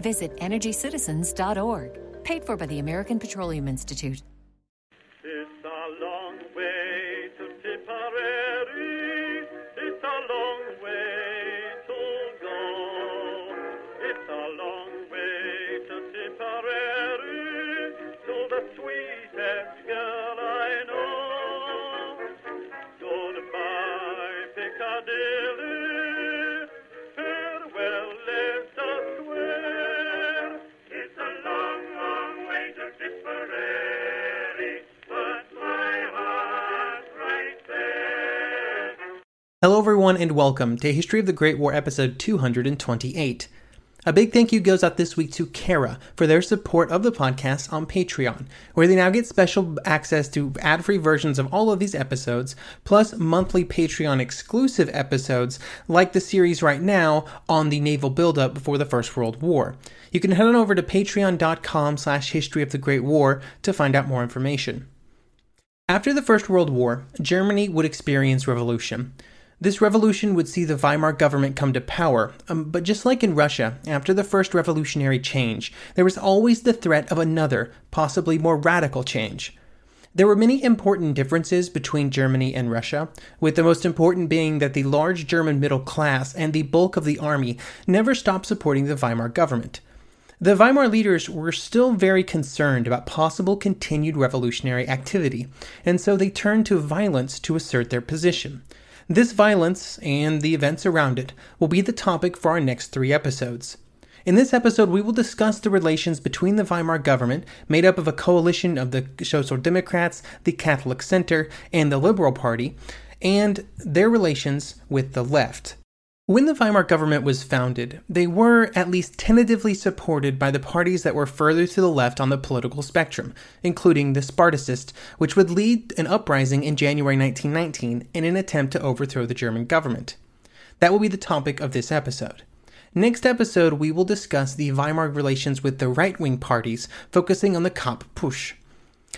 Visit EnergyCitizens.org. Paid for by the American Petroleum Institute. It's a long way to Tipperary. It's a long way to go. It's a long way to Tipperary, to the sweetest everyone, and welcome to History of the Great War episode 228. A big thank you goes out this week to Kara for their support of the podcast on Patreon, where they now get special access to ad free versions of all of these episodes, plus monthly Patreon exclusive episodes like the series right now on the naval buildup before the First World War. You can head on over to patreon.com slash history of the Great War to find out more information. After the First World War, Germany would experience revolution. This revolution would see the Weimar government come to power, um, but just like in Russia, after the first revolutionary change, there was always the threat of another, possibly more radical change. There were many important differences between Germany and Russia, with the most important being that the large German middle class and the bulk of the army never stopped supporting the Weimar government. The Weimar leaders were still very concerned about possible continued revolutionary activity, and so they turned to violence to assert their position. This violence, and the events around it, will be the topic for our next three episodes. In this episode, we will discuss the relations between the Weimar government, made up of a coalition of the Social Democrats, the Catholic Center, and the Liberal Party, and their relations with the left. When the Weimar government was founded, they were at least tentatively supported by the parties that were further to the left on the political spectrum, including the Spartacist, which would lead an uprising in January 1919 in an attempt to overthrow the German government. That will be the topic of this episode. Next episode, we will discuss the Weimar relations with the right wing parties, focusing on the Kapp Putsch.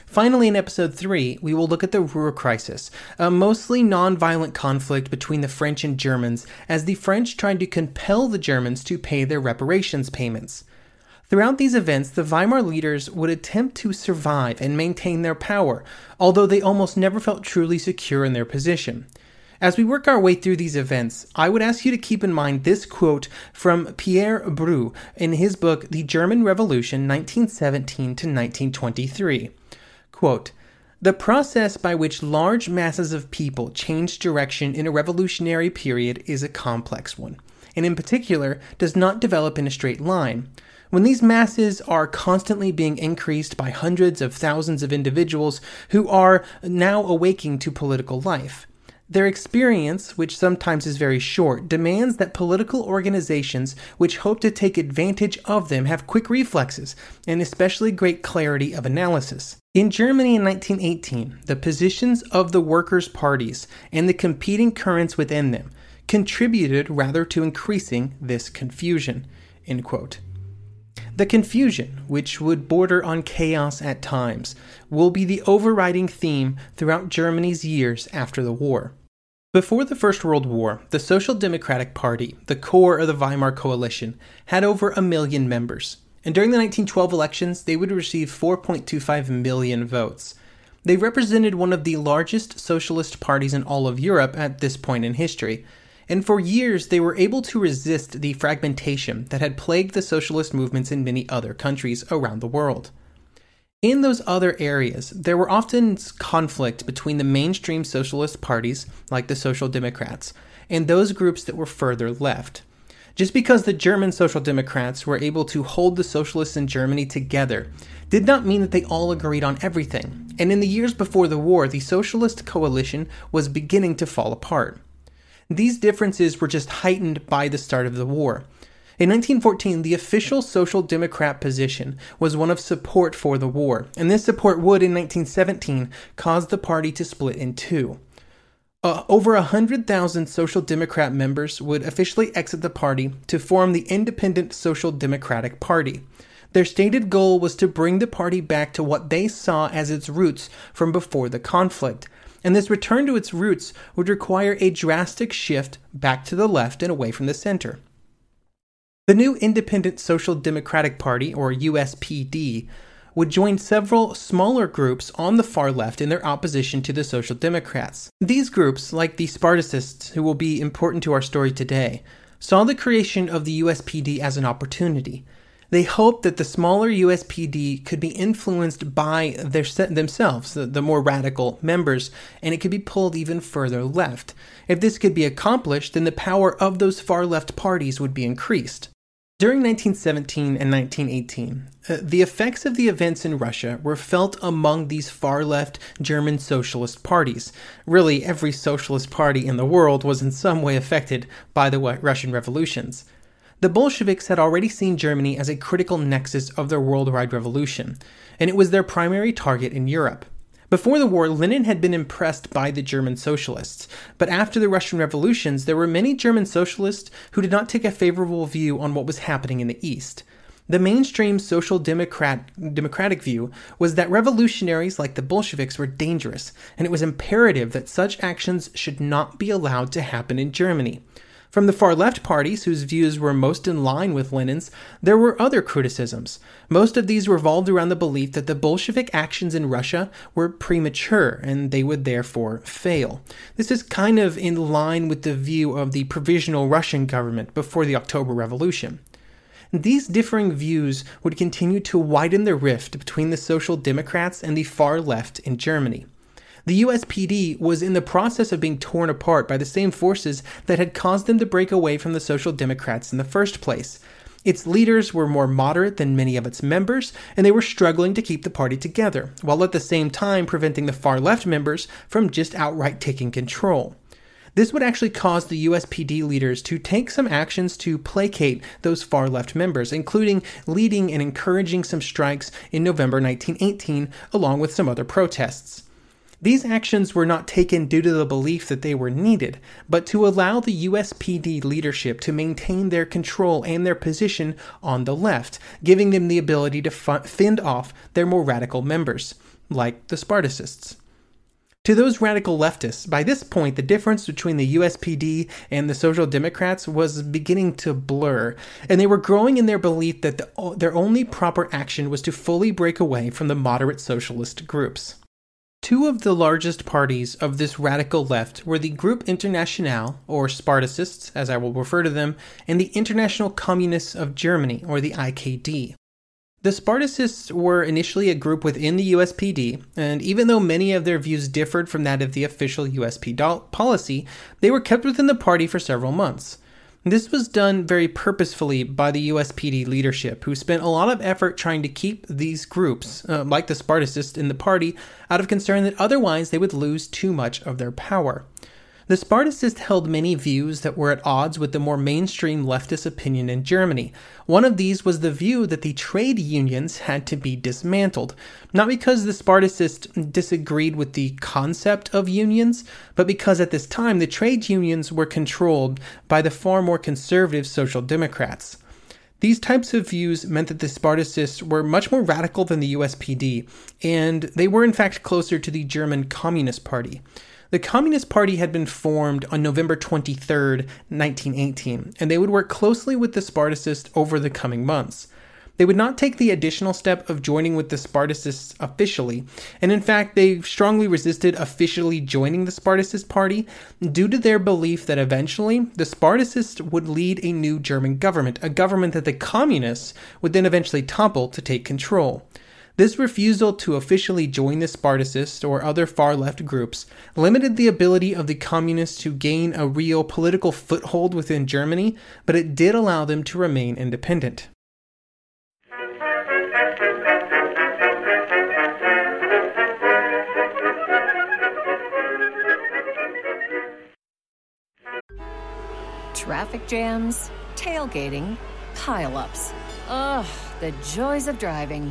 Finally, in episode 3, we will look at the Ruhr Crisis, a mostly non violent conflict between the French and Germans as the French tried to compel the Germans to pay their reparations payments. Throughout these events, the Weimar leaders would attempt to survive and maintain their power, although they almost never felt truly secure in their position. As we work our way through these events, I would ask you to keep in mind this quote from Pierre Broué in his book The German Revolution 1917 to 1923. Quote, the process by which large masses of people change direction in a revolutionary period is a complex one, and in particular does not develop in a straight line. When these masses are constantly being increased by hundreds of thousands of individuals who are now awaking to political life, their experience, which sometimes is very short, demands that political organizations which hope to take advantage of them have quick reflexes and especially great clarity of analysis. In Germany in 1918, the positions of the workers' parties and the competing currents within them contributed rather to increasing this confusion. End quote. The confusion, which would border on chaos at times, will be the overriding theme throughout Germany's years after the war. Before the First World War, the Social Democratic Party, the core of the Weimar Coalition, had over a million members. And during the 1912 elections, they would receive 4.25 million votes. They represented one of the largest socialist parties in all of Europe at this point in history, and for years they were able to resist the fragmentation that had plagued the socialist movements in many other countries around the world. In those other areas, there were often conflict between the mainstream socialist parties, like the Social Democrats, and those groups that were further left. Just because the German Social Democrats were able to hold the socialists in Germany together did not mean that they all agreed on everything, and in the years before the war, the socialist coalition was beginning to fall apart. These differences were just heightened by the start of the war. In 1914, the official Social Democrat position was one of support for the war, and this support would, in 1917, cause the party to split in two. Uh, over 100,000 Social Democrat members would officially exit the party to form the Independent Social Democratic Party. Their stated goal was to bring the party back to what they saw as its roots from before the conflict. And this return to its roots would require a drastic shift back to the left and away from the center. The new Independent Social Democratic Party, or USPD, would join several smaller groups on the far left in their opposition to the Social Democrats. These groups, like the Spartacists, who will be important to our story today, saw the creation of the USPD as an opportunity. They hoped that the smaller USPD could be influenced by their themselves, the, the more radical members, and it could be pulled even further left. If this could be accomplished, then the power of those far left parties would be increased. During 1917 and 1918, uh, the effects of the events in Russia were felt among these far left German socialist parties. Really, every socialist party in the world was in some way affected by the Russian revolutions. The Bolsheviks had already seen Germany as a critical nexus of their worldwide revolution, and it was their primary target in Europe. Before the war, Lenin had been impressed by the German socialists, but after the Russian revolutions, there were many German socialists who did not take a favorable view on what was happening in the East. The mainstream social democrat, democratic view was that revolutionaries like the Bolsheviks were dangerous, and it was imperative that such actions should not be allowed to happen in Germany. From the far left parties, whose views were most in line with Lenin's, there were other criticisms. Most of these revolved around the belief that the Bolshevik actions in Russia were premature and they would therefore fail. This is kind of in line with the view of the provisional Russian government before the October Revolution. These differing views would continue to widen the rift between the Social Democrats and the far left in Germany. The USPD was in the process of being torn apart by the same forces that had caused them to break away from the Social Democrats in the first place. Its leaders were more moderate than many of its members, and they were struggling to keep the party together, while at the same time preventing the far left members from just outright taking control. This would actually cause the USPD leaders to take some actions to placate those far left members, including leading and encouraging some strikes in November 1918, along with some other protests. These actions were not taken due to the belief that they were needed, but to allow the USPD leadership to maintain their control and their position on the left, giving them the ability to fend off their more radical members, like the Spartacists. To those radical leftists, by this point, the difference between the USPD and the Social Democrats was beginning to blur, and they were growing in their belief that the, their only proper action was to fully break away from the moderate socialist groups. Two of the largest parties of this radical left were the Group Internationale, or Spartacists, as I will refer to them, and the International Communists of Germany, or the IKD. The Spartacists were initially a group within the USPD, and even though many of their views differed from that of the official USP policy, they were kept within the party for several months. This was done very purposefully by the USPD leadership, who spent a lot of effort trying to keep these groups, uh, like the Spartacists in the party, out of concern that otherwise they would lose too much of their power. The Spartacists held many views that were at odds with the more mainstream leftist opinion in Germany. One of these was the view that the trade unions had to be dismantled, not because the Spartacists disagreed with the concept of unions, but because at this time the trade unions were controlled by the far more conservative Social Democrats. These types of views meant that the Spartacists were much more radical than the USPD, and they were in fact closer to the German Communist Party. The Communist Party had been formed on November 23, 1918, and they would work closely with the Spartacists over the coming months. They would not take the additional step of joining with the Spartacists officially, and in fact, they strongly resisted officially joining the Spartacist Party due to their belief that eventually the Spartacists would lead a new German government, a government that the Communists would then eventually topple to take control. This refusal to officially join the Spartacists or other far left groups limited the ability of the communists to gain a real political foothold within Germany, but it did allow them to remain independent. Traffic jams, tailgating pileups. Ugh, the joys of driving.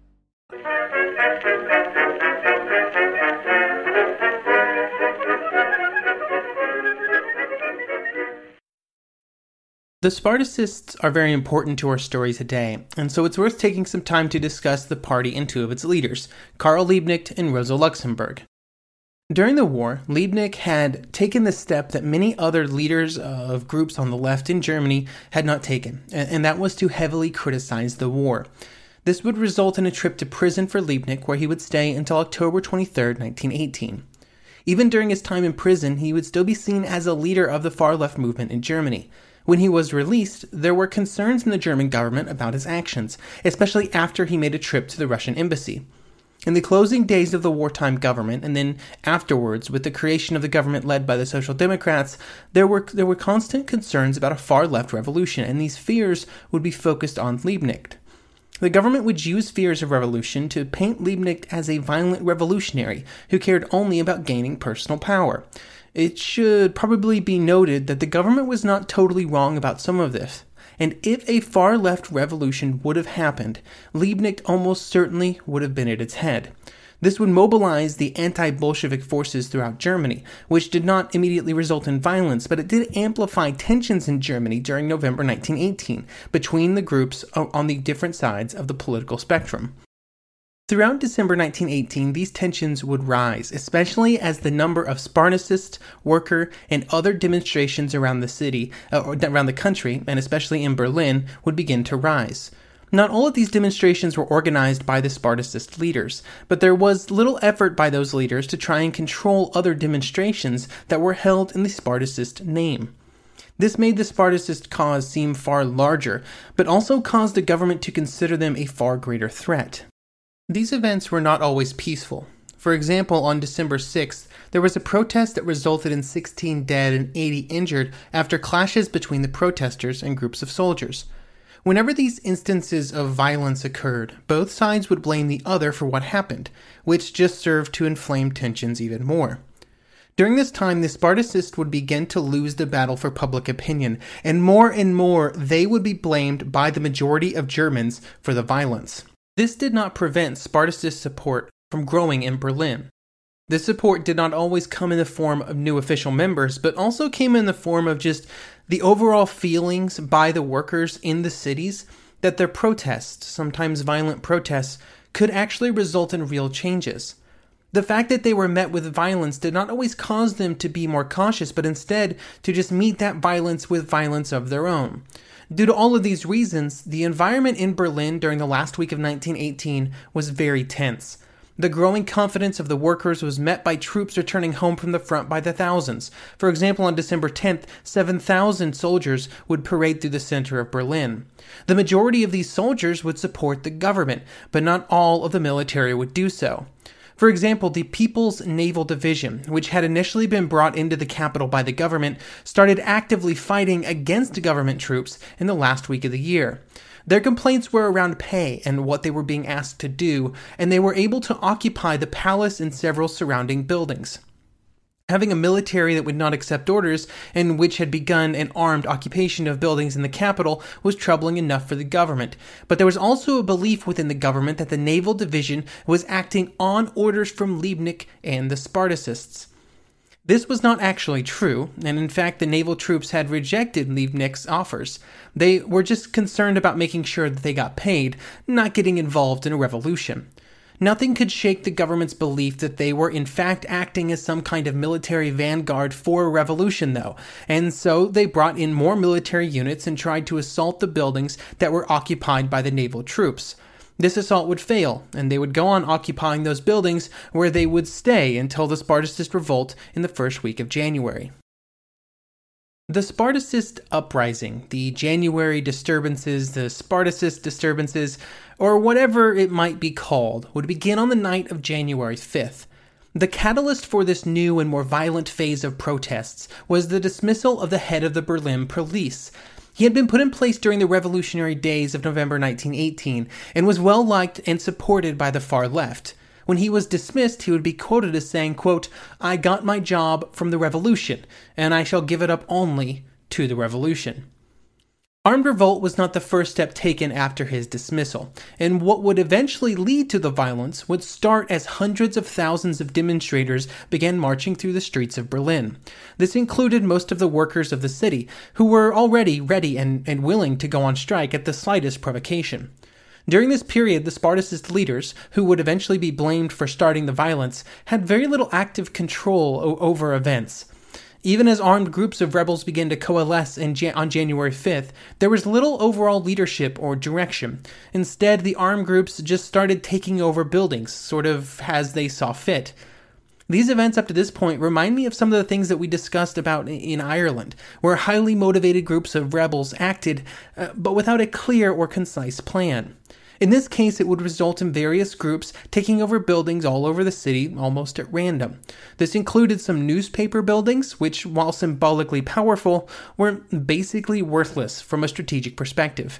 The Spartacists are very important to our story today, and so it's worth taking some time to discuss the party and two of its leaders, Karl Liebknecht and Rosa Luxemburg. During the war, Liebknecht had taken the step that many other leaders of groups on the left in Germany had not taken, and that was to heavily criticize the war. This would result in a trip to prison for Liebknecht, where he would stay until October 23, 1918. Even during his time in prison, he would still be seen as a leader of the far left movement in Germany. When he was released, there were concerns in the German government about his actions, especially after he made a trip to the Russian embassy. In the closing days of the wartime government, and then afterwards with the creation of the government led by the Social Democrats, there were, there were constant concerns about a far left revolution, and these fears would be focused on Liebknecht. The government would use fears of revolution to paint Liebknecht as a violent revolutionary who cared only about gaining personal power. It should probably be noted that the government was not totally wrong about some of this. And if a far left revolution would have happened, Liebknecht almost certainly would have been at its head. This would mobilize the anti Bolshevik forces throughout Germany, which did not immediately result in violence, but it did amplify tensions in Germany during November 1918 between the groups on the different sides of the political spectrum. Throughout December 1918, these tensions would rise, especially as the number of Spartacist, worker, and other demonstrations around the city, uh, around the country, and especially in Berlin, would begin to rise. Not all of these demonstrations were organized by the Spartacist leaders, but there was little effort by those leaders to try and control other demonstrations that were held in the Spartacist name. This made the Spartacist cause seem far larger, but also caused the government to consider them a far greater threat. These events were not always peaceful. For example, on December 6th, there was a protest that resulted in 16 dead and 80 injured after clashes between the protesters and groups of soldiers. Whenever these instances of violence occurred, both sides would blame the other for what happened, which just served to inflame tensions even more. During this time, the Spartacists would begin to lose the battle for public opinion, and more and more they would be blamed by the majority of Germans for the violence. This did not prevent Spartacist support from growing in Berlin. This support did not always come in the form of new official members, but also came in the form of just the overall feelings by the workers in the cities that their protests, sometimes violent protests, could actually result in real changes. The fact that they were met with violence did not always cause them to be more cautious, but instead to just meet that violence with violence of their own. Due to all of these reasons, the environment in Berlin during the last week of 1918 was very tense. The growing confidence of the workers was met by troops returning home from the front by the thousands. For example, on December 10th, 7,000 soldiers would parade through the center of Berlin. The majority of these soldiers would support the government, but not all of the military would do so. For example, the People's Naval Division, which had initially been brought into the capital by the government, started actively fighting against government troops in the last week of the year. Their complaints were around pay and what they were being asked to do, and they were able to occupy the palace and several surrounding buildings. Having a military that would not accept orders and which had begun an armed occupation of buildings in the capital was troubling enough for the government. But there was also a belief within the government that the naval division was acting on orders from Liebknecht and the Spartacists. This was not actually true, and in fact, the naval troops had rejected Liebknecht's offers. They were just concerned about making sure that they got paid, not getting involved in a revolution. Nothing could shake the government's belief that they were in fact acting as some kind of military vanguard for a revolution, though, and so they brought in more military units and tried to assault the buildings that were occupied by the naval troops. This assault would fail, and they would go on occupying those buildings where they would stay until the Spartacist revolt in the first week of January. The Spartacist uprising, the January disturbances, the Spartacist disturbances, or whatever it might be called, would begin on the night of January 5th. The catalyst for this new and more violent phase of protests was the dismissal of the head of the Berlin police. He had been put in place during the revolutionary days of November 1918 and was well liked and supported by the far left. When he was dismissed, he would be quoted as saying, quote, I got my job from the revolution, and I shall give it up only to the revolution. Armed revolt was not the first step taken after his dismissal, and what would eventually lead to the violence would start as hundreds of thousands of demonstrators began marching through the streets of Berlin. This included most of the workers of the city, who were already ready and, and willing to go on strike at the slightest provocation. During this period, the Spartacist leaders, who would eventually be blamed for starting the violence, had very little active control o- over events. Even as armed groups of rebels began to coalesce Jan- on January 5th, there was little overall leadership or direction. Instead, the armed groups just started taking over buildings, sort of as they saw fit. These events up to this point remind me of some of the things that we discussed about in Ireland, where highly motivated groups of rebels acted, uh, but without a clear or concise plan. In this case, it would result in various groups taking over buildings all over the city almost at random. This included some newspaper buildings, which, while symbolically powerful, were basically worthless from a strategic perspective.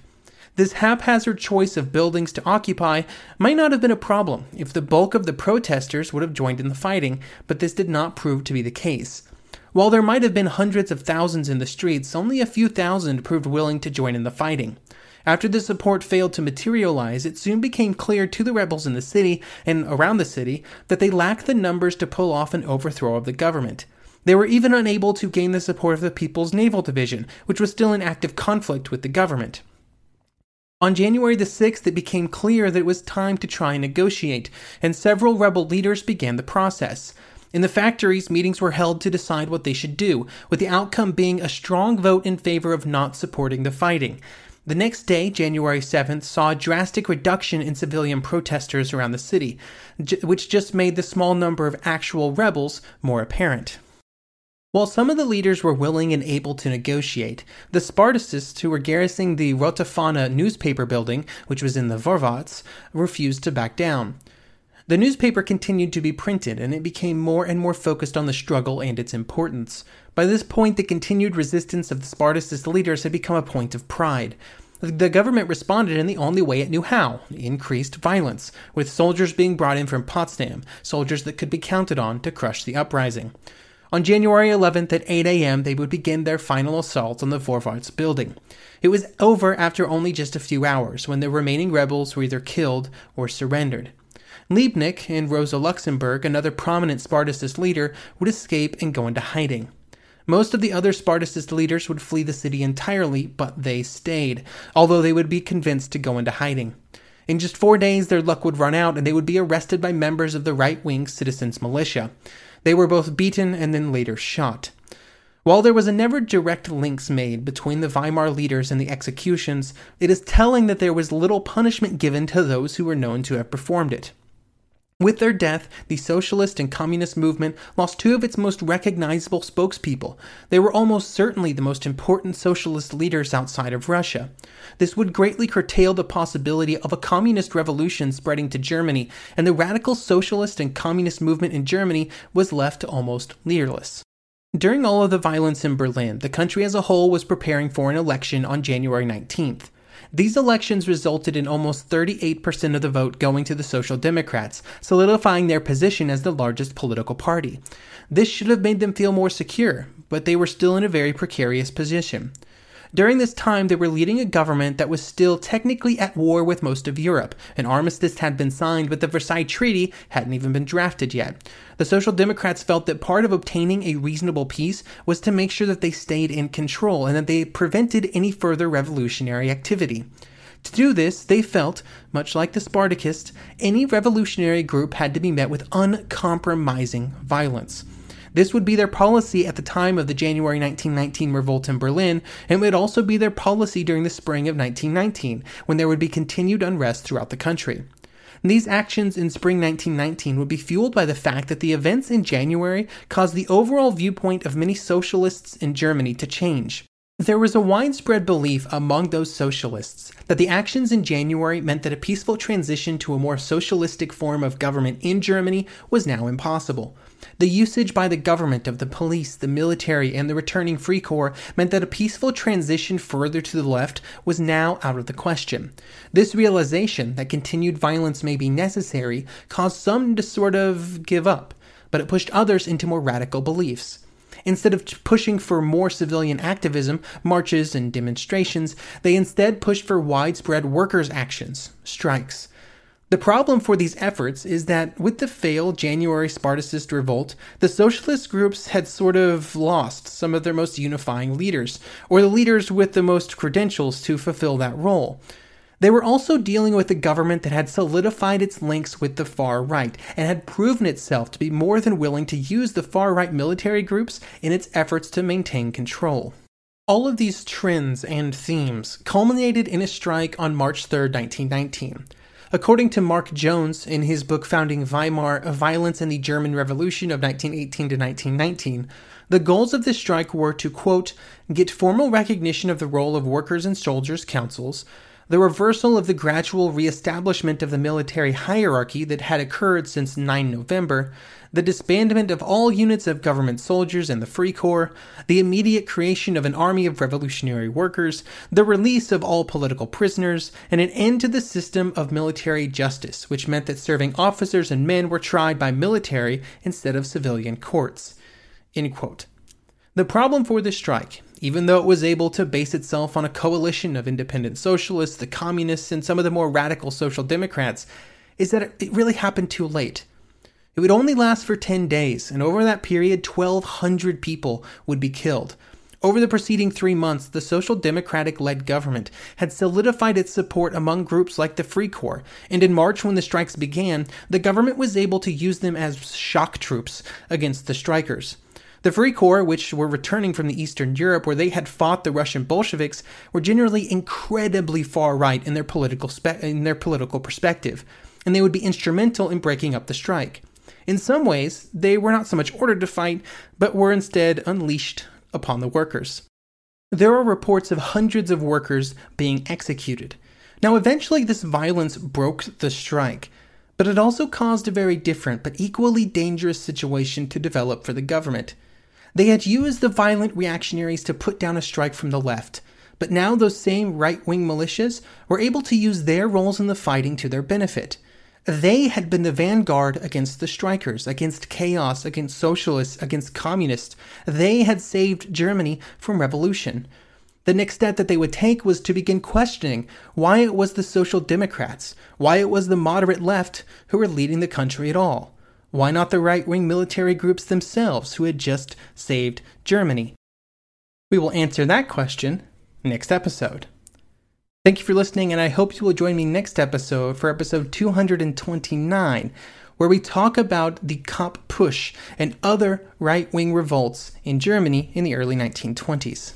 This haphazard choice of buildings to occupy might not have been a problem if the bulk of the protesters would have joined in the fighting, but this did not prove to be the case. While there might have been hundreds of thousands in the streets, only a few thousand proved willing to join in the fighting. After the support failed to materialize, it soon became clear to the rebels in the city and around the city that they lacked the numbers to pull off an overthrow of the government. They were even unable to gain the support of the People's Naval Division, which was still in active conflict with the government. On January the 6th, it became clear that it was time to try and negotiate, and several rebel leaders began the process. In the factories, meetings were held to decide what they should do, with the outcome being a strong vote in favor of not supporting the fighting. The next day, January 7th, saw a drastic reduction in civilian protesters around the city, which just made the small number of actual rebels more apparent. While some of the leaders were willing and able to negotiate, the Spartacists who were garrisoning the Rote Fahne newspaper building, which was in the Vorwärts, refused to back down. The newspaper continued to be printed, and it became more and more focused on the struggle and its importance. By this point, the continued resistance of the Spartacist leaders had become a point of pride. The government responded in the only way it knew how increased violence, with soldiers being brought in from Potsdam, soldiers that could be counted on to crush the uprising. On January 11th at 8 a.m., they would begin their final assault on the Vorwärts building. It was over after only just a few hours, when the remaining rebels were either killed or surrendered. Liebknecht and Rosa Luxemburg, another prominent Spartacist leader, would escape and go into hiding. Most of the other Spartacist leaders would flee the city entirely, but they stayed, although they would be convinced to go into hiding. In just four days, their luck would run out and they would be arrested by members of the right wing citizens' militia. They were both beaten and then later shot. While there was a never direct links made between the Weimar leaders and the executions, it is telling that there was little punishment given to those who were known to have performed it. With their death, the socialist and communist movement lost two of its most recognizable spokespeople. They were almost certainly the most important socialist leaders outside of Russia. This would greatly curtail the possibility of a communist revolution spreading to Germany, and the radical socialist and communist movement in Germany was left almost leaderless. During all of the violence in Berlin, the country as a whole was preparing for an election on January 19th. These elections resulted in almost 38% of the vote going to the Social Democrats, solidifying their position as the largest political party. This should have made them feel more secure, but they were still in a very precarious position. During this time, they were leading a government that was still technically at war with most of Europe. An armistice had been signed, but the Versailles Treaty hadn't even been drafted yet. The Social Democrats felt that part of obtaining a reasonable peace was to make sure that they stayed in control and that they prevented any further revolutionary activity. To do this, they felt, much like the Spartacists, any revolutionary group had to be met with uncompromising violence. This would be their policy at the time of the January 1919 revolt in Berlin, and would also be their policy during the spring of 1919, when there would be continued unrest throughout the country. These actions in spring 1919 would be fueled by the fact that the events in January caused the overall viewpoint of many socialists in Germany to change. There was a widespread belief among those socialists that the actions in January meant that a peaceful transition to a more socialistic form of government in Germany was now impossible. The usage by the government of the police, the military, and the returning Free Corps meant that a peaceful transition further to the left was now out of the question. This realization that continued violence may be necessary caused some to sort of give up, but it pushed others into more radical beliefs. Instead of pushing for more civilian activism, marches, and demonstrations, they instead pushed for widespread workers' actions, strikes. The problem for these efforts is that with the failed January Spartacist revolt, the socialist groups had sort of lost some of their most unifying leaders, or the leaders with the most credentials to fulfill that role. They were also dealing with a government that had solidified its links with the far right and had proven itself to be more than willing to use the far right military groups in its efforts to maintain control. All of these trends and themes culminated in a strike on March 3, 1919. According to Mark Jones in his book Founding Weimar Violence in the German Revolution of 1918 to 1919, the goals of this strike were to, quote, get formal recognition of the role of workers and soldiers' councils, the reversal of the gradual reestablishment of the military hierarchy that had occurred since 9 November, the disbandment of all units of government soldiers and the Free Corps, the immediate creation of an army of revolutionary workers, the release of all political prisoners, and an end to the system of military justice, which meant that serving officers and men were tried by military instead of civilian courts. The problem for the strike even though it was able to base itself on a coalition of independent socialists, the communists, and some of the more radical social democrats, is that it really happened too late. It would only last for 10 days, and over that period, 1,200 people would be killed. Over the preceding three months, the Social Democratic led government had solidified its support among groups like the Free Corps, and in March, when the strikes began, the government was able to use them as shock troops against the strikers. The Free Corps, which were returning from the Eastern Europe where they had fought the Russian Bolsheviks, were generally incredibly far right in their political spe- in their political perspective, and they would be instrumental in breaking up the strike. In some ways, they were not so much ordered to fight, but were instead unleashed upon the workers. There are reports of hundreds of workers being executed. Now, eventually, this violence broke the strike, but it also caused a very different but equally dangerous situation to develop for the government. They had used the violent reactionaries to put down a strike from the left, but now those same right wing militias were able to use their roles in the fighting to their benefit. They had been the vanguard against the strikers, against chaos, against socialists, against communists. They had saved Germany from revolution. The next step that they would take was to begin questioning why it was the Social Democrats, why it was the moderate left who were leading the country at all. Why not the right wing military groups themselves who had just saved Germany? We will answer that question next episode. Thank you for listening, and I hope you will join me next episode for episode 229, where we talk about the Kapp Putsch and other right wing revolts in Germany in the early 1920s.